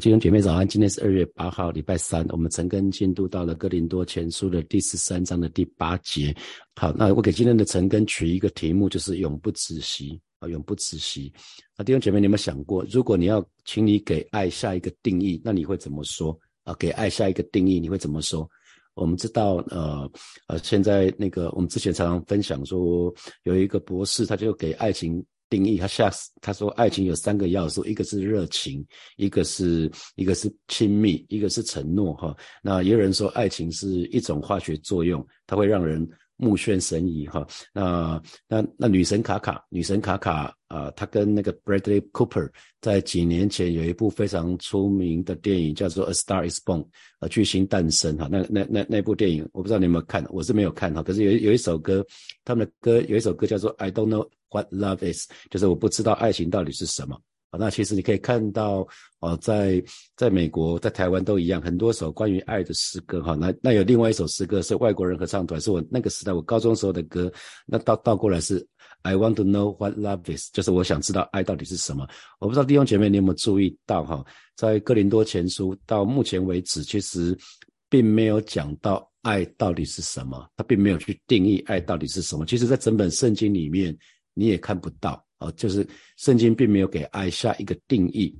弟兄姐妹早安，今天是二月八号，礼拜三。我们陈根进度到了哥林多前书的第十三章的第八节。好，那我给今天的陈根取一个题目，就是永不止息啊，永不止息。啊，弟兄姐妹，你有没有想过，如果你要请你给爱下一个定义，那你会怎么说啊？给爱下一个定义，你会怎么说？我们知道，呃呃，现在那个我们之前常常分享说，有一个博士，他就给爱情。定义他下他说爱情有三个要素，一个是热情，一个是一个是亲密，一个是承诺哈。那也有人说爱情是一种化学作用，它会让人目眩神迷哈。那那那女神卡卡，女神卡卡啊，她跟那个 Bradley Cooper 在几年前有一部非常出名的电影叫做《A Star Is Born》呃，巨星诞生哈。那那那那部电影我不知道你有没有看，我是没有看哈。可是有有一首歌，他们的歌有一首歌叫做《I Don't Know》。What love is，就是我不知道爱情到底是什么那其实你可以看到，哦，在在美国、在台湾都一样，很多首关于爱的诗歌哈。那那有另外一首诗歌是外国人合唱团，是我那个时代我高中时候的歌。那倒倒过来是 I want to know what love is，就是我想知道爱到底是什么。我不知道弟兄姐妹你有没有注意到哈，在哥林多前书到目前为止，其实并没有讲到爱到底是什么，他并没有去定义爱到底是什么。其实，在整本圣经里面。你也看不到就是圣经并没有给爱下一个定义。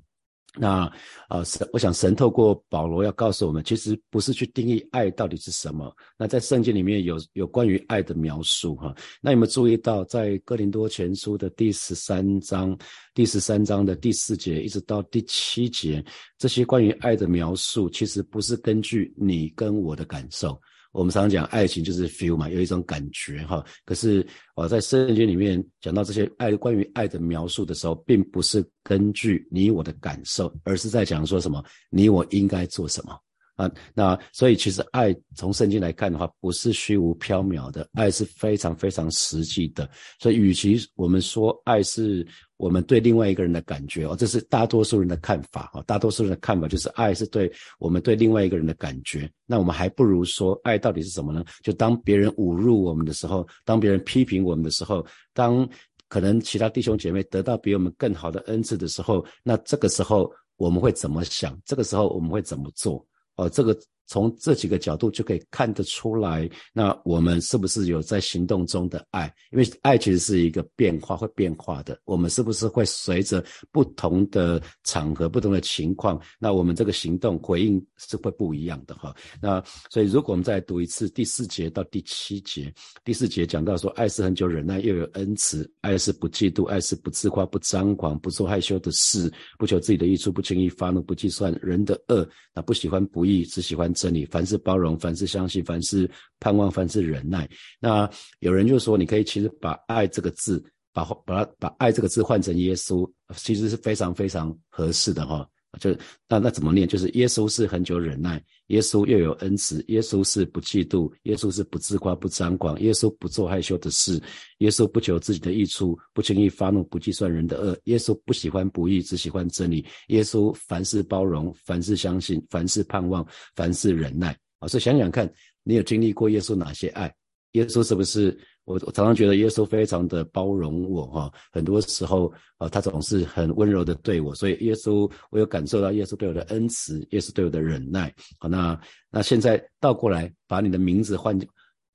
那啊，神，我想神透过保罗要告诉我们，其实不是去定义爱到底是什么。那在圣经里面有有关于爱的描述哈。那有没有注意到，在哥林多前书的第十三章，第十三章的第四节一直到第七节，这些关于爱的描述，其实不是根据你跟我的感受。我们常常讲爱情就是 feel 嘛，有一种感觉哈。可是我在圣经里面讲到这些爱关于爱的描述的时候，并不是根据你我的感受，而是在讲说什么你我应该做什么。啊，那所以其实爱从圣经来看的话，不是虚无缥缈的，爱是非常非常实际的。所以，与其我们说爱是我们对另外一个人的感觉哦，这是大多数人的看法啊。大多数人的看法就是爱是对我们对另外一个人的感觉。那我们还不如说，爱到底是什么呢？就当别人侮辱我们的时候，当别人批评我们的时候，当可能其他弟兄姐妹得到比我们更好的恩赐的时候，那这个时候我们会怎么想？这个时候我们会怎么做？哦，这个从这几个角度就可以看得出来，那我们是不是有在行动中的爱？因为爱其实是一个变化，会变化的。我们是不是会随着不同的场合、不同的情况，那我们这个行动回应是会不一样的哈？那所以，如果我们再读一次第四节到第七节，第四节讲到说，爱是很久忍耐，又有恩慈；爱是不嫉妒，爱是不自夸，不张狂，不做害羞的事，不求自己的益处，不轻易发怒，不计算人的恶，那不喜欢不义，只喜欢。真理，凡是包容，凡是相信，凡是盼望，凡是忍耐。那有人就说，你可以其实把“爱”这个字，把把它把“爱”这个字换成耶稣，其实是非常非常合适的哈。就那那怎么念？就是耶稣是很久忍耐，耶稣又有恩慈，耶稣是不嫉妒，耶稣是不自夸不张狂，耶稣不做害羞的事，耶稣不求自己的益处，不轻易发怒，不计算人的恶，耶稣不喜欢不义，只喜欢真理，耶稣凡事包容，凡事相信，凡事盼望，凡事忍耐。啊，所以想想看，你有经历过耶稣哪些爱？耶稣是不是？我我常常觉得耶稣非常的包容我哈，很多时候啊，他总是很温柔的对我，所以耶稣我有感受到耶稣对我的恩慈，耶稣对我的忍耐。好，那那现在倒过来，把你的名字换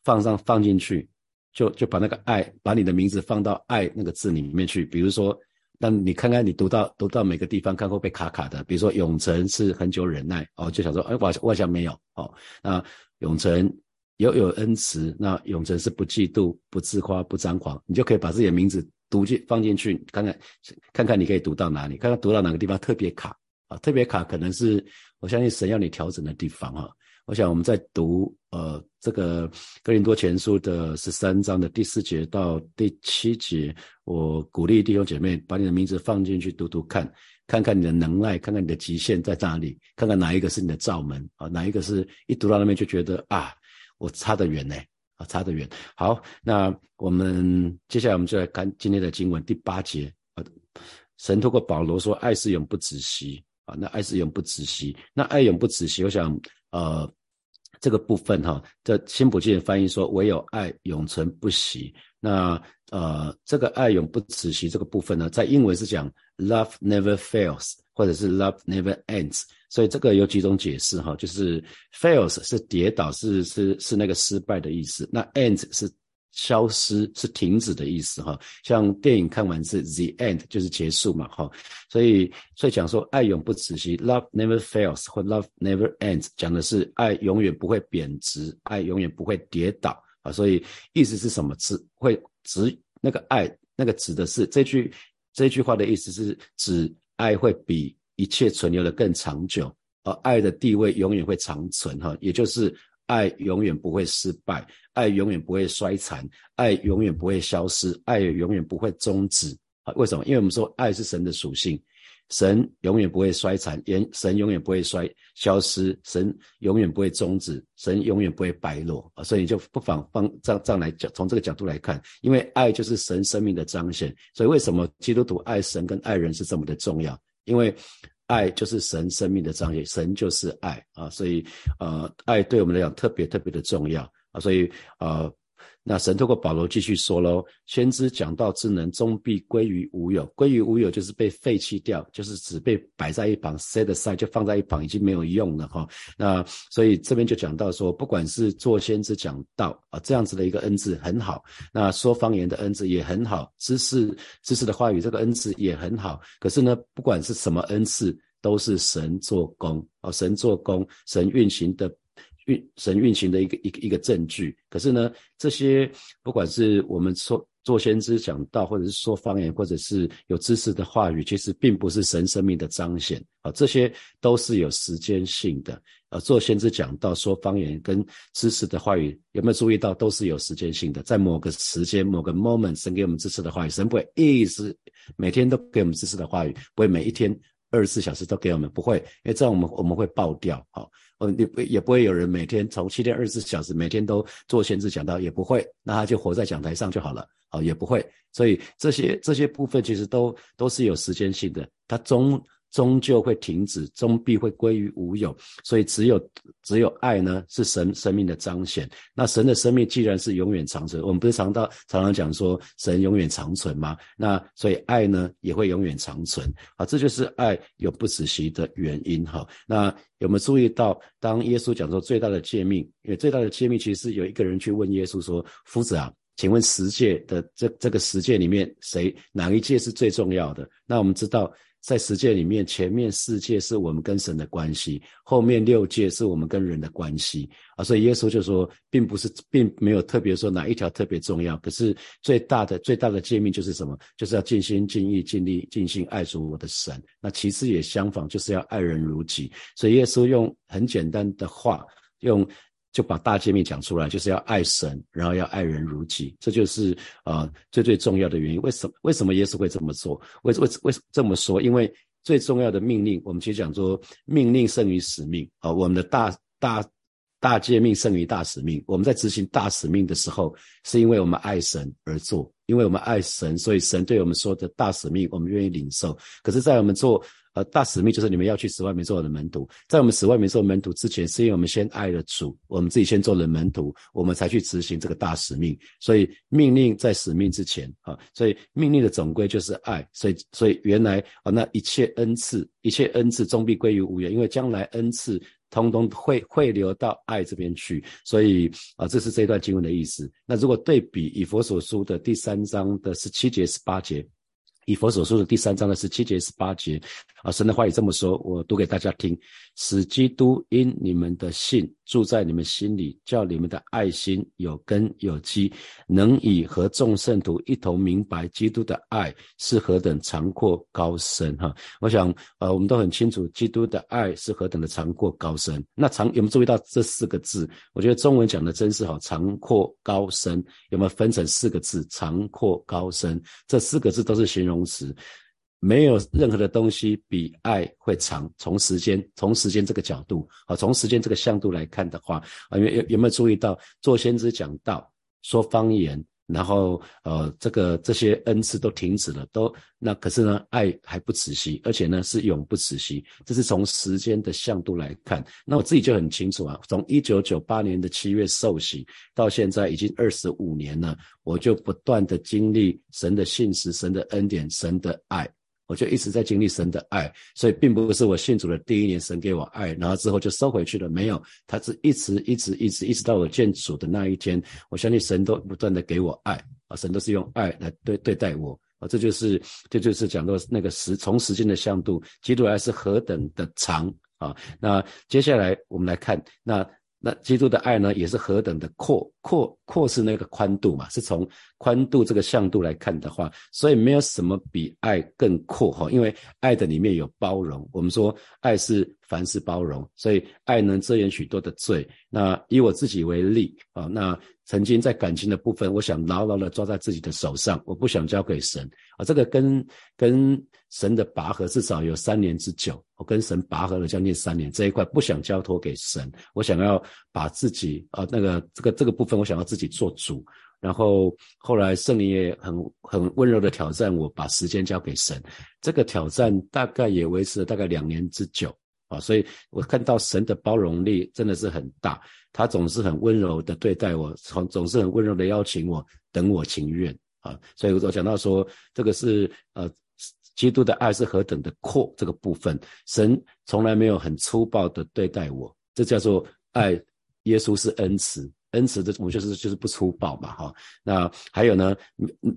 放上放进去，就就把那个爱，把你的名字放到爱那个字里面去。比如说，那你看看你读到读到每个地方，看会被卡卡的。比如说永成是很久忍耐哦，就想说，哎，我我好像没有哦，那永成。有有恩慈，那永成是不嫉妒、不自夸、不张狂，你就可以把自己的名字读进放进去，看看看看你可以读到哪里，看看读到哪个地方特别卡啊，特别卡可能是我相信神要你调整的地方啊。我想我们在读呃这个哥林多前书的十三章的第四节到第七节，我鼓励弟兄姐妹把你的名字放进去读读看，看看你的能耐，看看你的极限在哪里，看看哪一个是你的罩门啊，哪一个是一读到那边就觉得啊。我差得远呢，啊，差得远。好，那我们接下来我们就来看今天的经文第八节啊。神透过保罗说，爱是永不止息啊。那爱是永不止息，那爱永不止息，我想呃这个部分哈，这新普金翻译说，唯有爱永存不息。那呃这个爱永不止息这个部分呢，在英文是讲 love never fails，或者是 love never ends。所以这个有几种解释哈，就是 fails 是跌倒，是是是那个失败的意思，那 ends 是。消失是停止的意思哈，像电影看完是 the end 就是结束嘛哈，所以所以讲说爱永不止息，love never fails 或 love never ends 讲的是爱永远不会贬值，爱永远不会跌倒啊，所以意思是什么？指会指那个爱那个指的是这句这句话的意思是指爱会比一切存留的更长久，而爱的地位永远会长存哈，也就是爱永远不会失败。爱永远不会衰残，爱永远不会消失，爱永远不会终止！为什么？因为我们说爱是神的属性，神永远不会衰残，神神永远不会衰消失，神永远不会终止，神永远不会败落啊！所以你就不妨放这样这样来讲，从这个角度来看，因为爱就是神生命的彰显，所以为什么基督徒爱神跟爱人是这么的重要？因为爱就是神生命的彰显，神就是爱啊！所以呃，爱对我们来讲特别特别的重要。啊，所以呃，那神透过保罗继续说喽，先知讲道之能终必归于无有，归于无有就是被废弃掉，就是只被摆在一旁，set aside 就放在一旁，已经没有用了哈。那所以这边就讲到说，不管是做先知讲道啊，这样子的一个恩赐很好，那说方言的恩赐也很好，知识知识的话语这个恩赐也很好。可是呢，不管是什么恩赐，都是神做工啊，神做工，神运行的。运神运行的一个一个一个证据，可是呢，这些不管是我们说做先知讲道，或者是说方言，或者是有知识的话语，其实并不是神生命的彰显啊，这些都是有时间性的。呃，做先知讲道、说方言跟知识的话语，有没有注意到都是有时间性的？在某个时间、某个 moment，神给我们知识的话语，神不会一直每天都给我们知识的话语，不会每一天二十四小时都给我们，不会，因为这样我们我们会爆掉，好。哦，也不也不会有人每天从七天二十四小时每天都做限制讲道，也不会，那他就活在讲台上就好了，哦，也不会，所以这些这些部分其实都都是有时间性的，他终。终究会停止，终必会归于无有。所以只有只有爱呢，是神生命的彰显。那神的生命既然是永远长存，我们不是常到常常讲说神永远长存吗？那所以爱呢也会永远长存啊，这就是爱有不止息的原因哈。那有没有注意到，当耶稣讲说最大的诫命，因为最大的诫命其实是有一个人去问耶稣说：“夫子啊，请问十诫的这这个十诫里面，谁哪一诫是最重要的？”那我们知道。在十诫里面，前面四诫是我们跟神的关系，后面六诫是我们跟人的关系啊。所以耶稣就说，并不是，并没有特别说哪一条特别重要。可是最大的、最大的诫命就是什么？就是要尽心、尽意、尽力、尽心爱主我的神。那其次也相仿，就是要爱人如己。所以耶稣用很简单的话，用。就把大诫命讲出来，就是要爱神，然后要爱人如己，这就是啊最最重要的原因。为什么为什么耶稣会这么做？为为为这么说？因为最重要的命令，我们其实讲说命令胜于使命啊。我们的大大大诫命胜于大使命。我们在执行大使命的时候，是因为我们爱神而做，因为我们爱神，所以神对我们说的大使命，我们愿意领受。可是，在我们做大使命就是你们要去十万名做我的门徒，在我们十万名做门徒之前，是因为我们先爱了主，我们自己先做了门徒，我们才去执行这个大使命。所以命令在使命之前啊，所以命令的总归就是爱。所以，所以原来啊，那一切恩赐，一切恩赐终必归于无缘，因为将来恩赐通通会汇流到爱这边去。所以啊，这是这段经文的意思。那如果对比以佛所书的第三章的十七节、十八节。以佛所书的第三章的十七节、十八节，啊，神的话也这么说，我读给大家听：使基督因你们的信住在你们心里，叫你们的爱心有根有基，能以和众圣徒一同明白基督的爱是何等长阔高深。哈，我想，呃，我们都很清楚，基督的爱是何等的长阔高深。那长有没有注意到这四个字？我觉得中文讲的真是好，长阔高深有没有分成四个字？长阔高深这四个字都是形容。词，没有任何的东西比爱会长。从时间，从时间这个角度，啊，从时间这个向度来看的话，啊，有有有没有注意到，做先知讲道，说方言？然后，呃，这个这些恩赐都停止了，都那可是呢，爱还不止息，而且呢是永不止息。这是从时间的向度来看。那我自己就很清楚啊，从一九九八年的七月受洗到现在已经二十五年了，我就不断的经历神的信实、神的恩典、神的爱。我就一直在经历神的爱，所以并不是我信主的第一年神给我爱，然后之后就收回去了，没有，他是一直一直一直一直到我见主的那一天，我相信神都不断的给我爱啊，神都是用爱来对对待我啊，这就是这就是讲到那个时从时间的向度，基督爱是何等的长啊，那接下来我们来看那。那基督的爱呢，也是何等的阔阔阔是那个宽度嘛，是从宽度这个向度来看的话，所以没有什么比爱更阔哈，因为爱的里面有包容。我们说爱是凡事包容，所以爱能遮掩许多的罪。那以我自己为例啊，那曾经在感情的部分，我想牢牢的抓在自己的手上，我不想交给神啊。这个跟跟神的拔河至少有三年之久。我跟神拔河了将近三年，这一块不想交托给神，我想要把自己啊那个这个这个部分，我想要自己做主。然后后来圣灵也很很温柔的挑战我，把时间交给神。这个挑战大概也维持了大概两年之久啊，所以我看到神的包容力真的是很大，他总是很温柔的对待我，从总是很温柔的邀请我，等我情愿啊。所以我讲到说，这个是呃。基督的爱是何等的阔，这个部分，神从来没有很粗暴的对待我，这叫做爱。耶稣是恩慈，恩慈的我们就是就是不粗暴嘛，哈。那还有呢，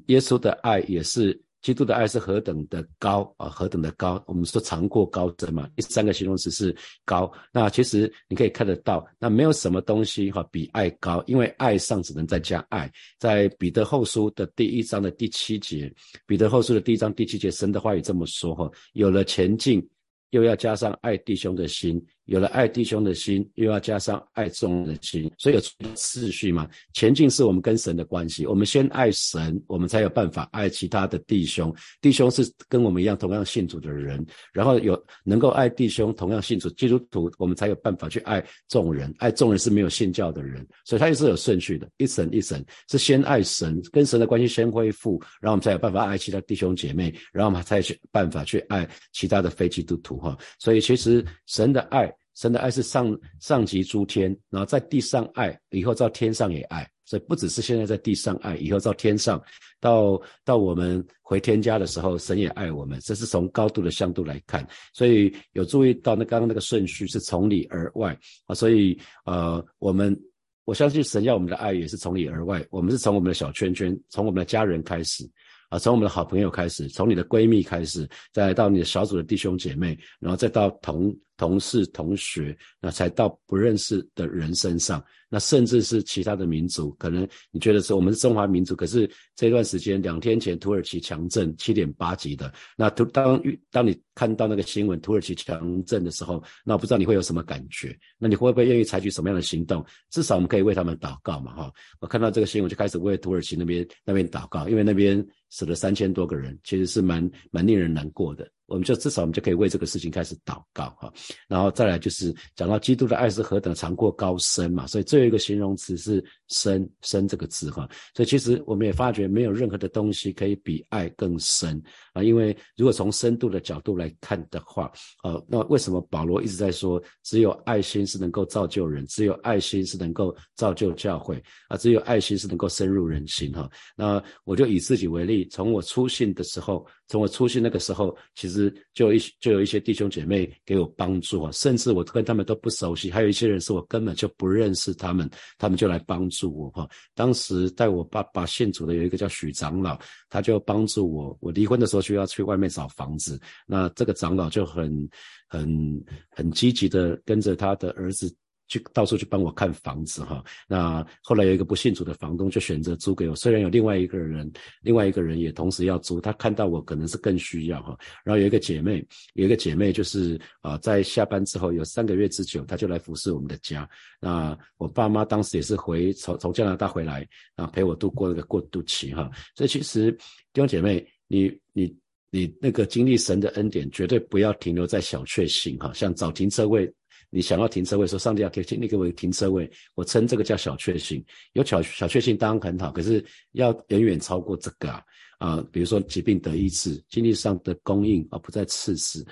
耶稣的爱也是。基督的爱是何等的高啊，何等的高！我们说长过高深嘛，第三个形容词是高。那其实你可以看得到，那没有什么东西哈比爱高，因为爱上只能再加爱。在彼得后书的第一章的第七节，彼得后书的第一章第七节，神的话语这么说哈：有了前进，又要加上爱弟兄的心。有了爱弟兄的心，又要加上爱众的心，所以有次序嘛。前进是我们跟神的关系，我们先爱神，我们才有办法爱其他的弟兄。弟兄是跟我们一样同样信主的人，然后有能够爱弟兄同样信主基督徒，我们才有办法去爱众人。爱众人是没有信教的人，所以他也是有顺序的，一层一层是先爱神，跟神的关系先恢复，然后我们才有办法爱其他弟兄姐妹，然后我们才去办法去爱其他的非基督徒哈。所以其实神的爱。神的爱是上上级诸天，然后在地上爱，以后到天上也爱，所以不只是现在在地上爱，以后到天上，到到我们回天家的时候，神也爱我们。这是从高度的向度来看，所以有注意到那刚刚那个顺序是从里而外啊，所以呃，我们我相信神要我们的爱也是从里而外，我们是从我们的小圈圈，从我们的家人开始。啊，从我们的好朋友开始，从你的闺蜜开始，再到你的小组的弟兄姐妹，然后再到同同事、同学，那才到不认识的人身上。那甚至是其他的民族，可能你觉得说我们是中华民族，可是这段时间两天前土耳其强震七点八级的，那当当当你看到那个新闻土耳其强震的时候，那我不知道你会有什么感觉？那你会不会愿意采取什么样的行动？至少我们可以为他们祷告嘛，哈！我看到这个新闻就开始为土耳其那边那边祷告，因为那边死了三千多个人，其实是蛮蛮令人难过的。我们就至少我们就可以为这个事情开始祷告哈，然后再来就是讲到基督的爱是何等长过高深嘛，所以最后一个形容词是深深这个字哈，所以其实我们也发觉没有任何的东西可以比爱更深啊，因为如果从深度的角度来看的话，呃，那为什么保罗一直在说只有爱心是能够造就人，只有爱心是能够造就教会啊，只有爱心是能够深入人心哈？那我就以自己为例，从我出信的时候。从我出现那个时候，其实就有一就有一些弟兄姐妹给我帮助啊，甚至我跟他们都不熟悉，还有一些人是我根本就不认识他们，他们就来帮助我哈。当时带我爸爸信主的有一个叫许长老，他就帮助我。我离婚的时候就要去外面找房子，那这个长老就很很很积极的跟着他的儿子。去到处去帮我看房子哈，那后来有一个不信主的房东就选择租给我，虽然有另外一个人，另外一个人也同时要租，他看到我可能是更需要哈，然后有一个姐妹，有一个姐妹就是啊，在下班之后有三个月之久，她就来服侍我们的家。那我爸妈当时也是回从从加拿大回来啊，陪我度过那个过渡期哈。所以其实弟兄姐妹，你你你那个经历神的恩典，绝对不要停留在小确幸哈，像找停车位。你想要停车位，说上帝要给，请你给我停车位，我称这个叫小确幸。有小小确幸当然很好，可是要远远超过这个啊啊！比如说疾病得医治，经济上的供应而不再次之。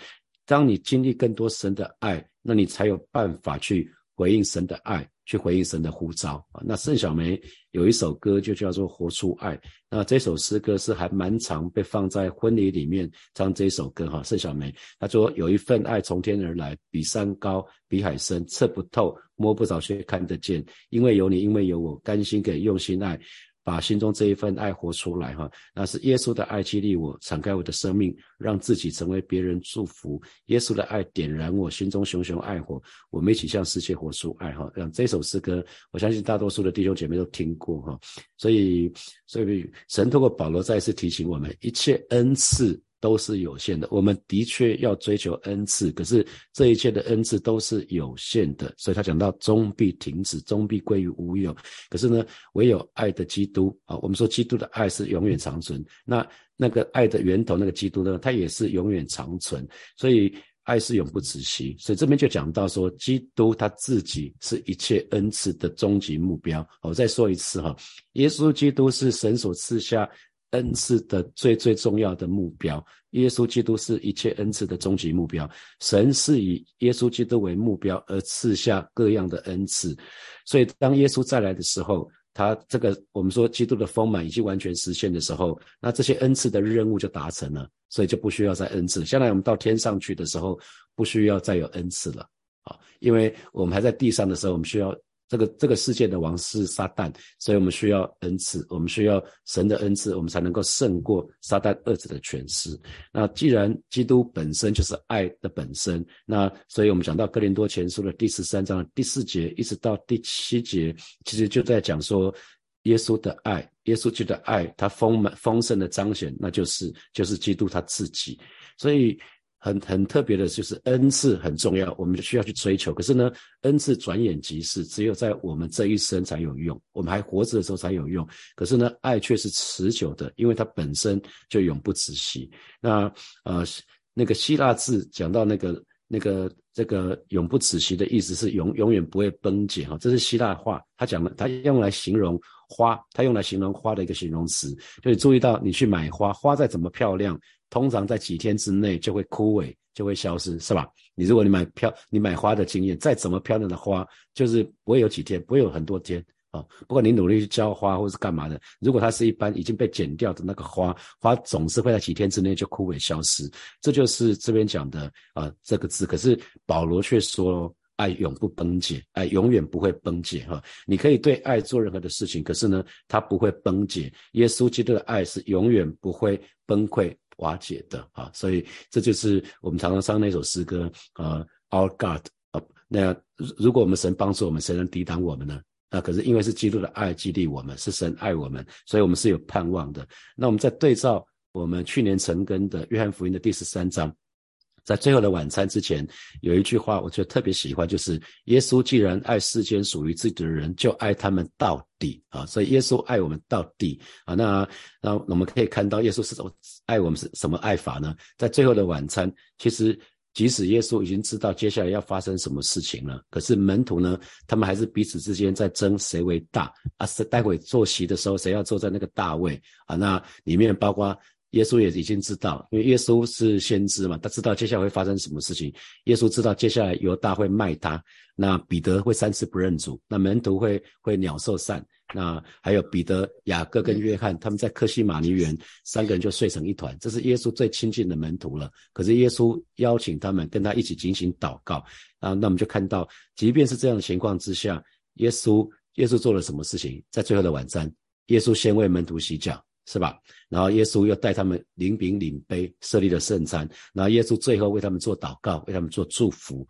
当你经历更多神的爱，那你才有办法去回应神的爱。去回应神的呼召啊。那盛小梅有一首歌就叫做《活出爱》，那这首诗歌是还蛮常被放在婚礼里面唱这首歌哈。盛小梅她说有一份爱从天而来，比山高，比海深，测不透，摸不着却看得见，因为有你，因为有我，甘心给用心爱。把心中这一份爱活出来，哈，那是耶稣的爱激励我，敞开我的生命，让自己成为别人祝福。耶稣的爱点燃我心中熊熊爱火，我们一起向世界活出爱，哈。让这首诗歌，我相信大多数的弟兄姐妹都听过，哈。所以，所以神通过保罗再次提醒我们，一切恩赐。都是有限的，我们的确要追求恩赐，可是这一切的恩赐都是有限的，所以他讲到终必停止，终必归于无有。可是呢，唯有爱的基督啊，我们说基督的爱是永远长存，那那个爱的源头那个基督呢，它也是永远长存，所以爱是永不止息。所以这边就讲到说，基督他自己是一切恩赐的终极目标。我再说一次哈，耶稣基督是神所赐下。恩赐的最最重要的目标，耶稣基督是一切恩赐的终极目标。神是以耶稣基督为目标而赐下各样的恩赐，所以当耶稣再来的时候，他这个我们说基督的丰满已经完全实现的时候，那这些恩赐的任务就达成了，所以就不需要再恩赐。将来我们到天上去的时候，不需要再有恩赐了啊，因为我们还在地上的时候，我们需要。这个这个世界的王是撒旦，所以我们需要恩赐，我们需要神的恩赐，我们才能够胜过撒旦二者的权势。那既然基督本身就是爱的本身，那所以我们讲到哥林多前书的第十三章第四节一直到第七节，其实就在讲说耶稣的爱，耶稣基督的爱，他丰满丰盛的彰显，那就是就是基督他自己，所以。很很特别的就是恩赐很重要，我们就需要去追求。可是呢，恩赐转眼即逝，只有在我们这一生才有用，我们还活着的时候才有用。可是呢，爱却是持久的，因为它本身就永不止息。那呃，那个希腊字讲到那个那个这个永不止息的意思是永永远不会崩解哈，这是希腊话，他讲的，他用来形容花，他用来形容花的一个形容词。就你注意到，你去买花，花再怎么漂亮。通常在几天之内就会枯萎，就会消失，是吧？你如果你买漂，你买花的经验，再怎么漂亮的花，就是不会有几天，不会有很多天啊。不管你努力去浇花或是干嘛的，如果它是一般已经被剪掉的那个花，花总是会在几天之内就枯萎消失。这就是这边讲的啊这个字。可是保罗却说。爱永不崩解，爱永远不会崩解哈。你可以对爱做任何的事情，可是呢，它不会崩解。耶稣基督的爱是永远不会崩溃瓦解的啊。所以这就是我们常常唱那首诗歌啊，Our God 啊。那如果我们神帮助我们，谁能抵挡我们呢？啊可是因为是基督的爱激励我们，是神爱我们，所以我们是有盼望的。那我们在对照我们去年成根的约翰福音的第十三章。在最后的晚餐之前，有一句话，我觉得特别喜欢，就是耶稣既然爱世间属于自己的人，就爱他们到底啊！所以耶稣爱我们到底啊！那那我们可以看到耶稣是怎么爱我们是什么爱法呢？在最后的晚餐，其实即使耶稣已经知道接下来要发生什么事情了，可是门徒呢，他们还是彼此之间在争谁为大啊！是待会坐席的时候，谁要坐在那个大位啊？那里面包括。耶稣也已经知道，因为耶稣是先知嘛，他知道接下来会发生什么事情。耶稣知道接下来犹大会卖他，那彼得会三次不认主，那门徒会会鸟兽散，那还有彼得、雅各跟约翰，他们在克西马尼园三个人就睡成一团。这是耶稣最亲近的门徒了。可是耶稣邀请他们跟他一起进行祷告啊，那我们就看到，即便是这样的情况之下，耶稣耶稣做了什么事情？在最后的晚餐，耶稣先为门徒洗脚。是吧？然后耶稣又带他们领饼领杯，设立了圣餐。然后耶稣最后为他们做祷告，为他们做祝福。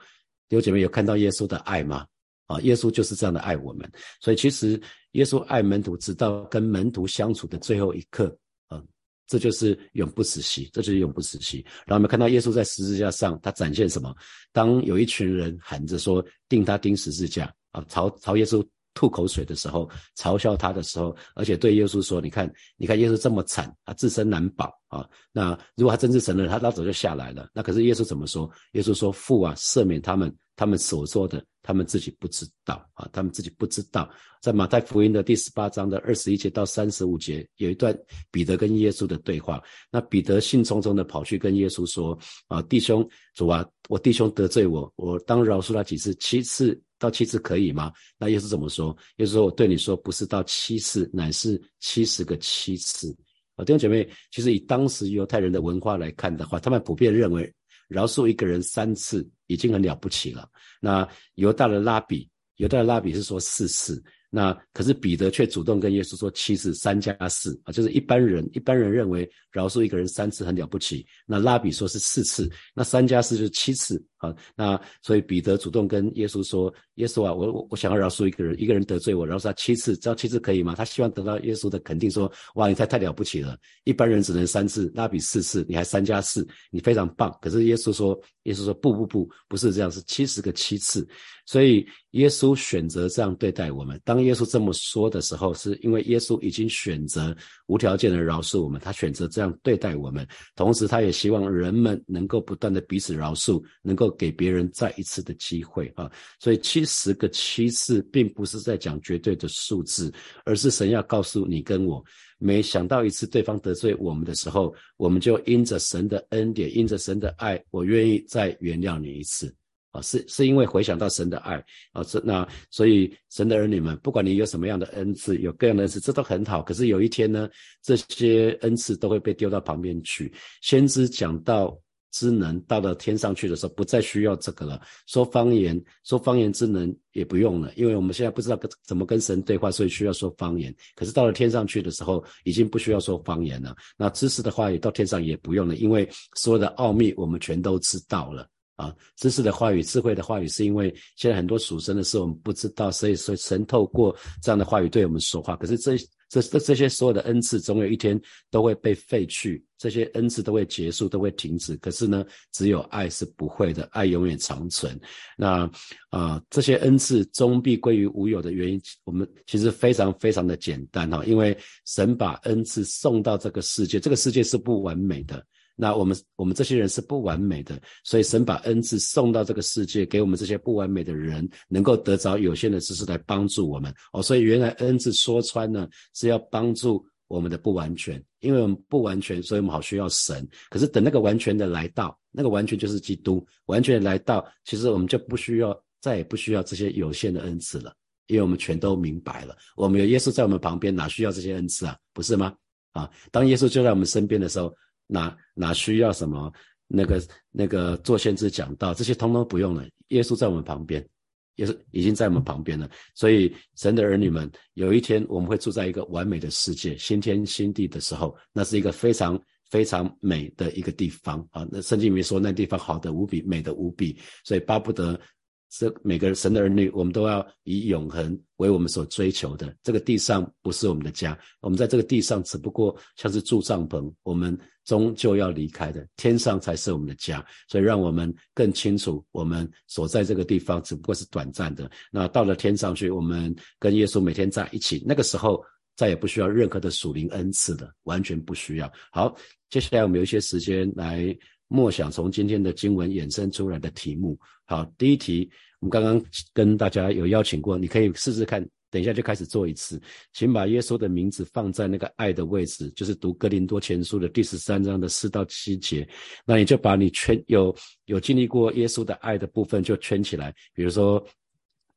弟兄姐妹有看到耶稣的爱吗？啊，耶稣就是这样的爱我们。所以其实耶稣爱门徒，直到跟门徒相处的最后一刻，啊，这就是永不死息，这就是永不死息。然后我们看到耶稣在十字架上，他展现什么？当有一群人喊着说钉他钉十字架啊，朝朝耶稣。吐口水的时候，嘲笑他的时候，而且对耶稣说：“你看，你看，耶稣这么惨，他自身难保啊。那如果他真是神了，他老早就下来了。那可是耶稣怎么说？耶稣说：‘父啊，赦免他们，他们所做的，他们自己不知道啊，他们自己不知道。’在马太福音的第十八章的二十一节到三十五节，有一段彼得跟耶稣的对话。那彼得兴冲冲的跑去跟耶稣说：‘啊，弟兄，主啊，我弟兄得罪我，我当饶恕他几次？七次。’到七次可以吗？那耶稣怎么说？耶稣说：“我对你说，不是到七次，乃是七十个七次。”啊，弟兄姐妹，其实以当时犹太人的文化来看的话，他们普遍认为饶恕一个人三次已经很了不起了。那犹大的拉比，犹大的拉比是说四次。那可是彼得却主动跟耶稣说七次三加四啊，就是一般人一般人认为饶恕一个人三次很了不起，那拉比说是四次，那三加四就是七次啊。那所以彼得主动跟耶稣说：“耶稣啊，我我我想要饶恕一个人，一个人得罪我，饶恕他七次，知道七次可以吗？”他希望得到耶稣的肯定，说：“哇，你太太了不起了，一般人只能三次，拉比四次，你还三加四，你非常棒。”可是耶稣说：“耶稣说不不不，不是这样，是七十个七次。”所以耶稣选择这样对待我们。当耶稣这么说的时候，是因为耶稣已经选择无条件的饶恕我们，他选择这样对待我们。同时，他也希望人们能够不断的彼此饶恕，能够给别人再一次的机会啊。所以七十个七次，并不是在讲绝对的数字，而是神要告诉你跟我，每想到一次对方得罪我们的时候，我们就因着神的恩典，因着神的爱，我愿意再原谅你一次。啊，是是因为回想到神的爱啊，这那所以神的儿女们，不管你有什么样的恩赐，有各样的恩赐，这都很好。可是有一天呢，这些恩赐都会被丢到旁边去。先知讲到之能到了天上去的时候，不再需要这个了。说方言，说方言之能也不用了，因为我们现在不知道跟怎么跟神对话，所以需要说方言。可是到了天上去的时候，已经不需要说方言了。那知识的话语到天上也不用了，因为所有的奥秘我们全都知道了。啊，知识的话语、智慧的话语，是因为现在很多属神的事我们不知道，所以所以神透过这样的话语对我们说话。可是这这这这些所有的恩赐，总有一天都会被废去，这些恩赐都会结束，都会停止。可是呢，只有爱是不会的，爱永远长存。那啊，这些恩赐终必归于无有的原因，我们其实非常非常的简单哈，因为神把恩赐送到这个世界，这个世界是不完美的。那我们我们这些人是不完美的，所以神把恩赐送到这个世界，给我们这些不完美的人，能够得着有限的知识来帮助我们哦。所以原来恩赐说穿呢，是要帮助我们的不完全，因为我们不完全，所以我们好需要神。可是等那个完全的来到，那个完全就是基督完全来到，其实我们就不需要，再也不需要这些有限的恩赐了，因为我们全都明白了，我们有耶稣在我们旁边，哪需要这些恩赐啊？不是吗？啊，当耶稣就在我们身边的时候。哪哪需要什么那个那个做先知讲道这些通通不用了，耶稣在我们旁边，也是已经在我们旁边了。所以神的儿女们，有一天我们会住在一个完美的世界，新天新地的时候，那是一个非常非常美的一个地方啊。那圣经里面说那地方好的无比，美的无比，所以巴不得。是每个神的儿女，我们都要以永恒为我们所追求的。这个地上不是我们的家，我们在这个地上只不过像是住帐篷，我们终究要离开的。天上才是我们的家，所以让我们更清楚，我们所在这个地方只不过是短暂的。那到了天上去，我们跟耶稣每天在一起，那个时候再也不需要任何的属灵恩赐的，完全不需要。好，接下来我们有一些时间来。默想从今天的经文衍生出来的题目。好，第一题，我们刚刚跟大家有邀请过，你可以试试看，等一下就开始做一次。请把耶稣的名字放在那个爱的位置，就是读哥林多前书的第十三章的四到七节。那你就把你圈有有经历过耶稣的爱的部分就圈起来，比如说。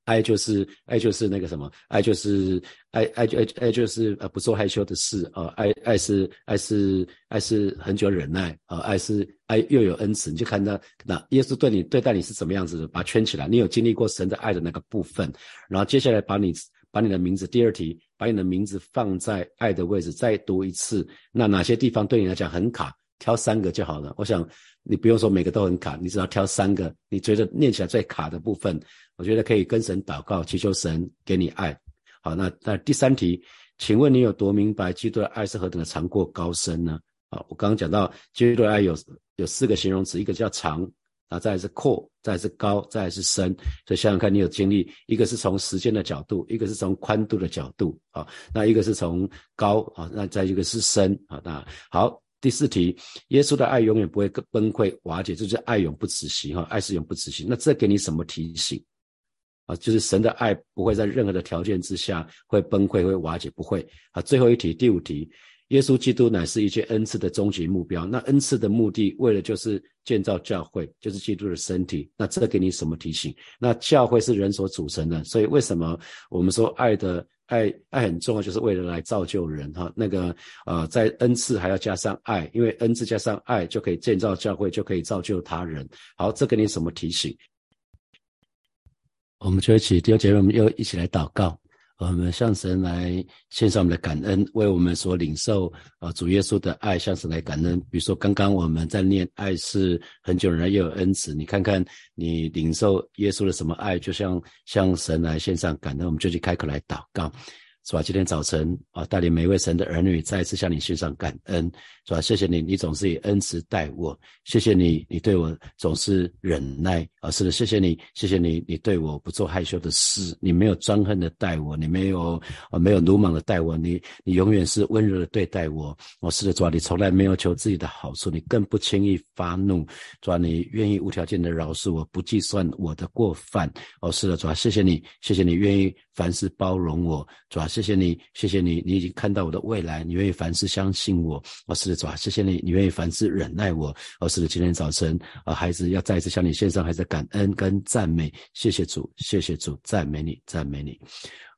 爱就是爱就是那个什么，爱就是爱爱就爱爱就是呃不做害羞的事啊，爱爱是爱是爱是很久忍耐啊，爱是爱又有恩慈，你就看到那耶稣对你对待你是怎么样子的，把圈起来，你有经历过神的爱的那个部分，然后接下来把你把你的名字第二题，把你的名字放在爱的位置，再读一次，那哪些地方对你来讲很卡，挑三个就好了。我想你不用说每个都很卡，你只要挑三个，你觉得念起来最卡的部分。我觉得可以跟神祷告，祈求神给你爱。好，那那第三题，请问你有多明白基督的爱是何等的长过高深呢？啊，我刚刚讲到基督的爱有有四个形容词，一个叫长，啊，再是阔，再是高，再是深。所以想想看，你有经历，一个是从时间的角度，一个是从宽度的角度，啊，那一个是从高，啊，那再一个是深，啊，那好，第四题，耶稣的爱永远不会崩溃瓦解，就是爱永不止息，哈，爱是永不止息。那这给你什么提醒？啊，就是神的爱不会在任何的条件之下会崩溃、会瓦解，不会。啊，最后一题，第五题，耶稣基督乃是一切恩赐的终极目标。那恩赐的目的，为了就是建造教会，就是基督的身体。那这给你什么提醒？那教会是人所组成的，所以为什么我们说爱的爱爱很重要，就是为了来造就人哈。那个呃，在恩赐还要加上爱，因为恩赐加上爱就可以建造教会，就可以造就他人。好，这给你什么提醒？我们就一起第二节，我们又一起来祷告。我们向神来献上我们的感恩，为我们所领受啊主耶稣的爱，向神来感恩。比如说，刚刚我们在念“爱是很久人来又有恩慈”，你看看你领受耶稣的什么爱，就像向神来献上感恩。我们就去开口来祷告。是吧？今天早晨啊，带领每一位神的儿女再一次向你献上感恩，是吧？谢谢你，你总是以恩慈待我。谢谢你，你对我总是忍耐啊！是的，谢谢你，谢谢你，你对我不做害羞的事，你没有专横的待我，你没有啊，没有鲁莽的待我，你你永远是温柔的对待我。我是的，主啊，你从来没有求自己的好处，你更不轻易发怒，主啊，你愿意无条件的饶恕我，不计算我的过犯。哦，是的，主啊，谢谢你，谢谢你愿意凡事包容我，主啊。谢谢你，谢谢你，你已经看到我的未来，你愿意凡事相信我，哦，是的，主啊，谢谢你，你愿意凡事忍耐我，哦，是的，今天早晨啊，孩子要再一次向你献上孩子感恩跟赞美，谢谢主，谢谢主，赞美你，赞美你。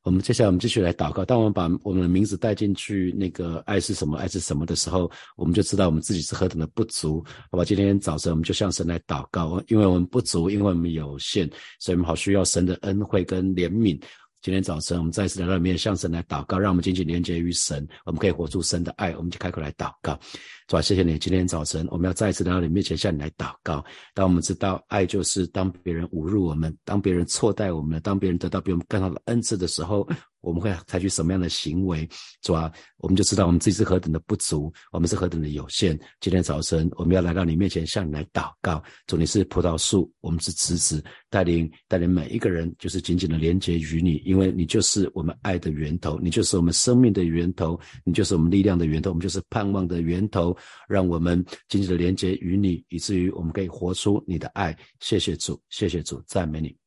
我们接下来我们继续来祷告，当我们把我们的名字带进去那个爱是什么，爱是什么的时候，我们就知道我们自己是何等的不足，好吧？今天早晨我们就向神来祷告，因为我们不足，因为我们有限，所以我们好需要神的恩惠跟怜悯。今天早晨，我们再次来到里面，向神来祷告，让我们紧紧连接于神，我们可以活出神的爱。我们就开口来祷告，主啊，谢谢你。今天早晨，我们要再次来到你面前，向你来祷告。当我们知道爱就是当别人侮辱我们，当别人错待我们，当别人得到比我们更好的恩赐的时候。我们会采取什么样的行为，是吧？我们就知道我们自己是何等的不足，我们是何等的有限。今天早晨，我们要来到你面前，向你来祷告。主，你是葡萄树，我们是枝子，带领带领每一个人，就是紧紧的连接于你，因为你就是我们爱的源头，你就是我们生命的源头，你就是我们力量的源头，我们就是盼望的源头。让我们紧紧的连接于你，以至于我们可以活出你的爱。谢谢主，谢谢主，赞美你。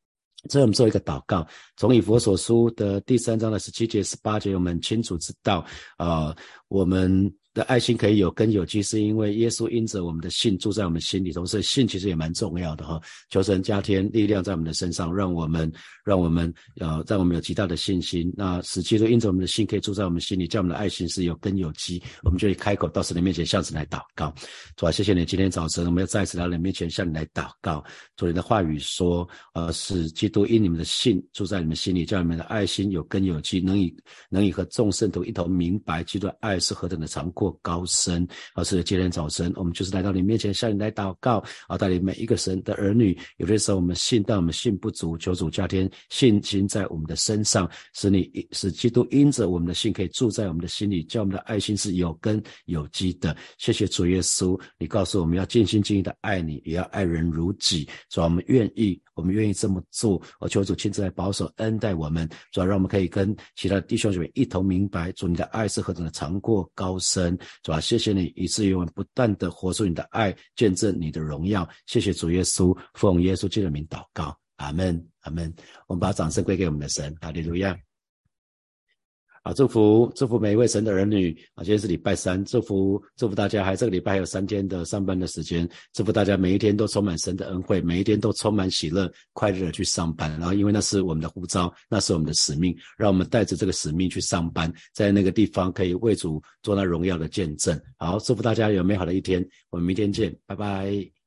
所以我们做一个祷告，从以佛所书的第三章的十七节、十八节，我们清楚知道，呃，我们。的爱心可以有根有基，是因为耶稣因着我们的信住在我们心里同时信其实也蛮重要的哈。求神加添力量在我们的身上，让我们让我们呃，让我们有极大的信心。那使基督因着我们的心可以住在我们心里，叫我们的爱心是有根有基，我们就开口到神的面前向神来祷告。主啊，谢谢你，今天早晨我们要再次来到你面前向你来祷告。主你的话语说，呃，使基督因你们的信住在你们心里，叫你们的爱心有根有基，能以能以和众圣徒一同明白基督的爱是何等的长阔。高深，而是今天早晨，我们就是来到你面前，向你来祷告啊！带领每一个神的儿女，有的时候我们信，但我们信不足，求主加添信心在我们的身上，使你使基督因着我们的信可以住在我们的心里，叫我们的爱心是有根有基的。谢谢主耶稣，你告诉我们要尽心尽意的爱你，也要爱人如己，所以我们愿意。我们愿意这么做，我求主亲自来保守恩待我们，主要让我们可以跟其他的弟兄姐妹一同明白，主你的爱是何等的长过高深，主要谢谢你，以至于我们不断的活出你的爱，见证你的荣耀。谢谢主耶稣，奉耶稣基督的名祷告，阿门，阿门。我们把掌声归给我们的神，哈利路亚。啊，祝福祝福每一位神的儿女啊！今天是礼拜三，祝福祝福大家，还这个礼拜还有三天的上班的时间，祝福大家每一天都充满神的恩惠，每一天都充满喜乐、快乐的去上班。然后，因为那是我们的呼召，那是我们的使命，让我们带着这个使命去上班，在那个地方可以为主做那荣耀的见证。好，祝福大家有美好的一天，我们明天见，拜拜。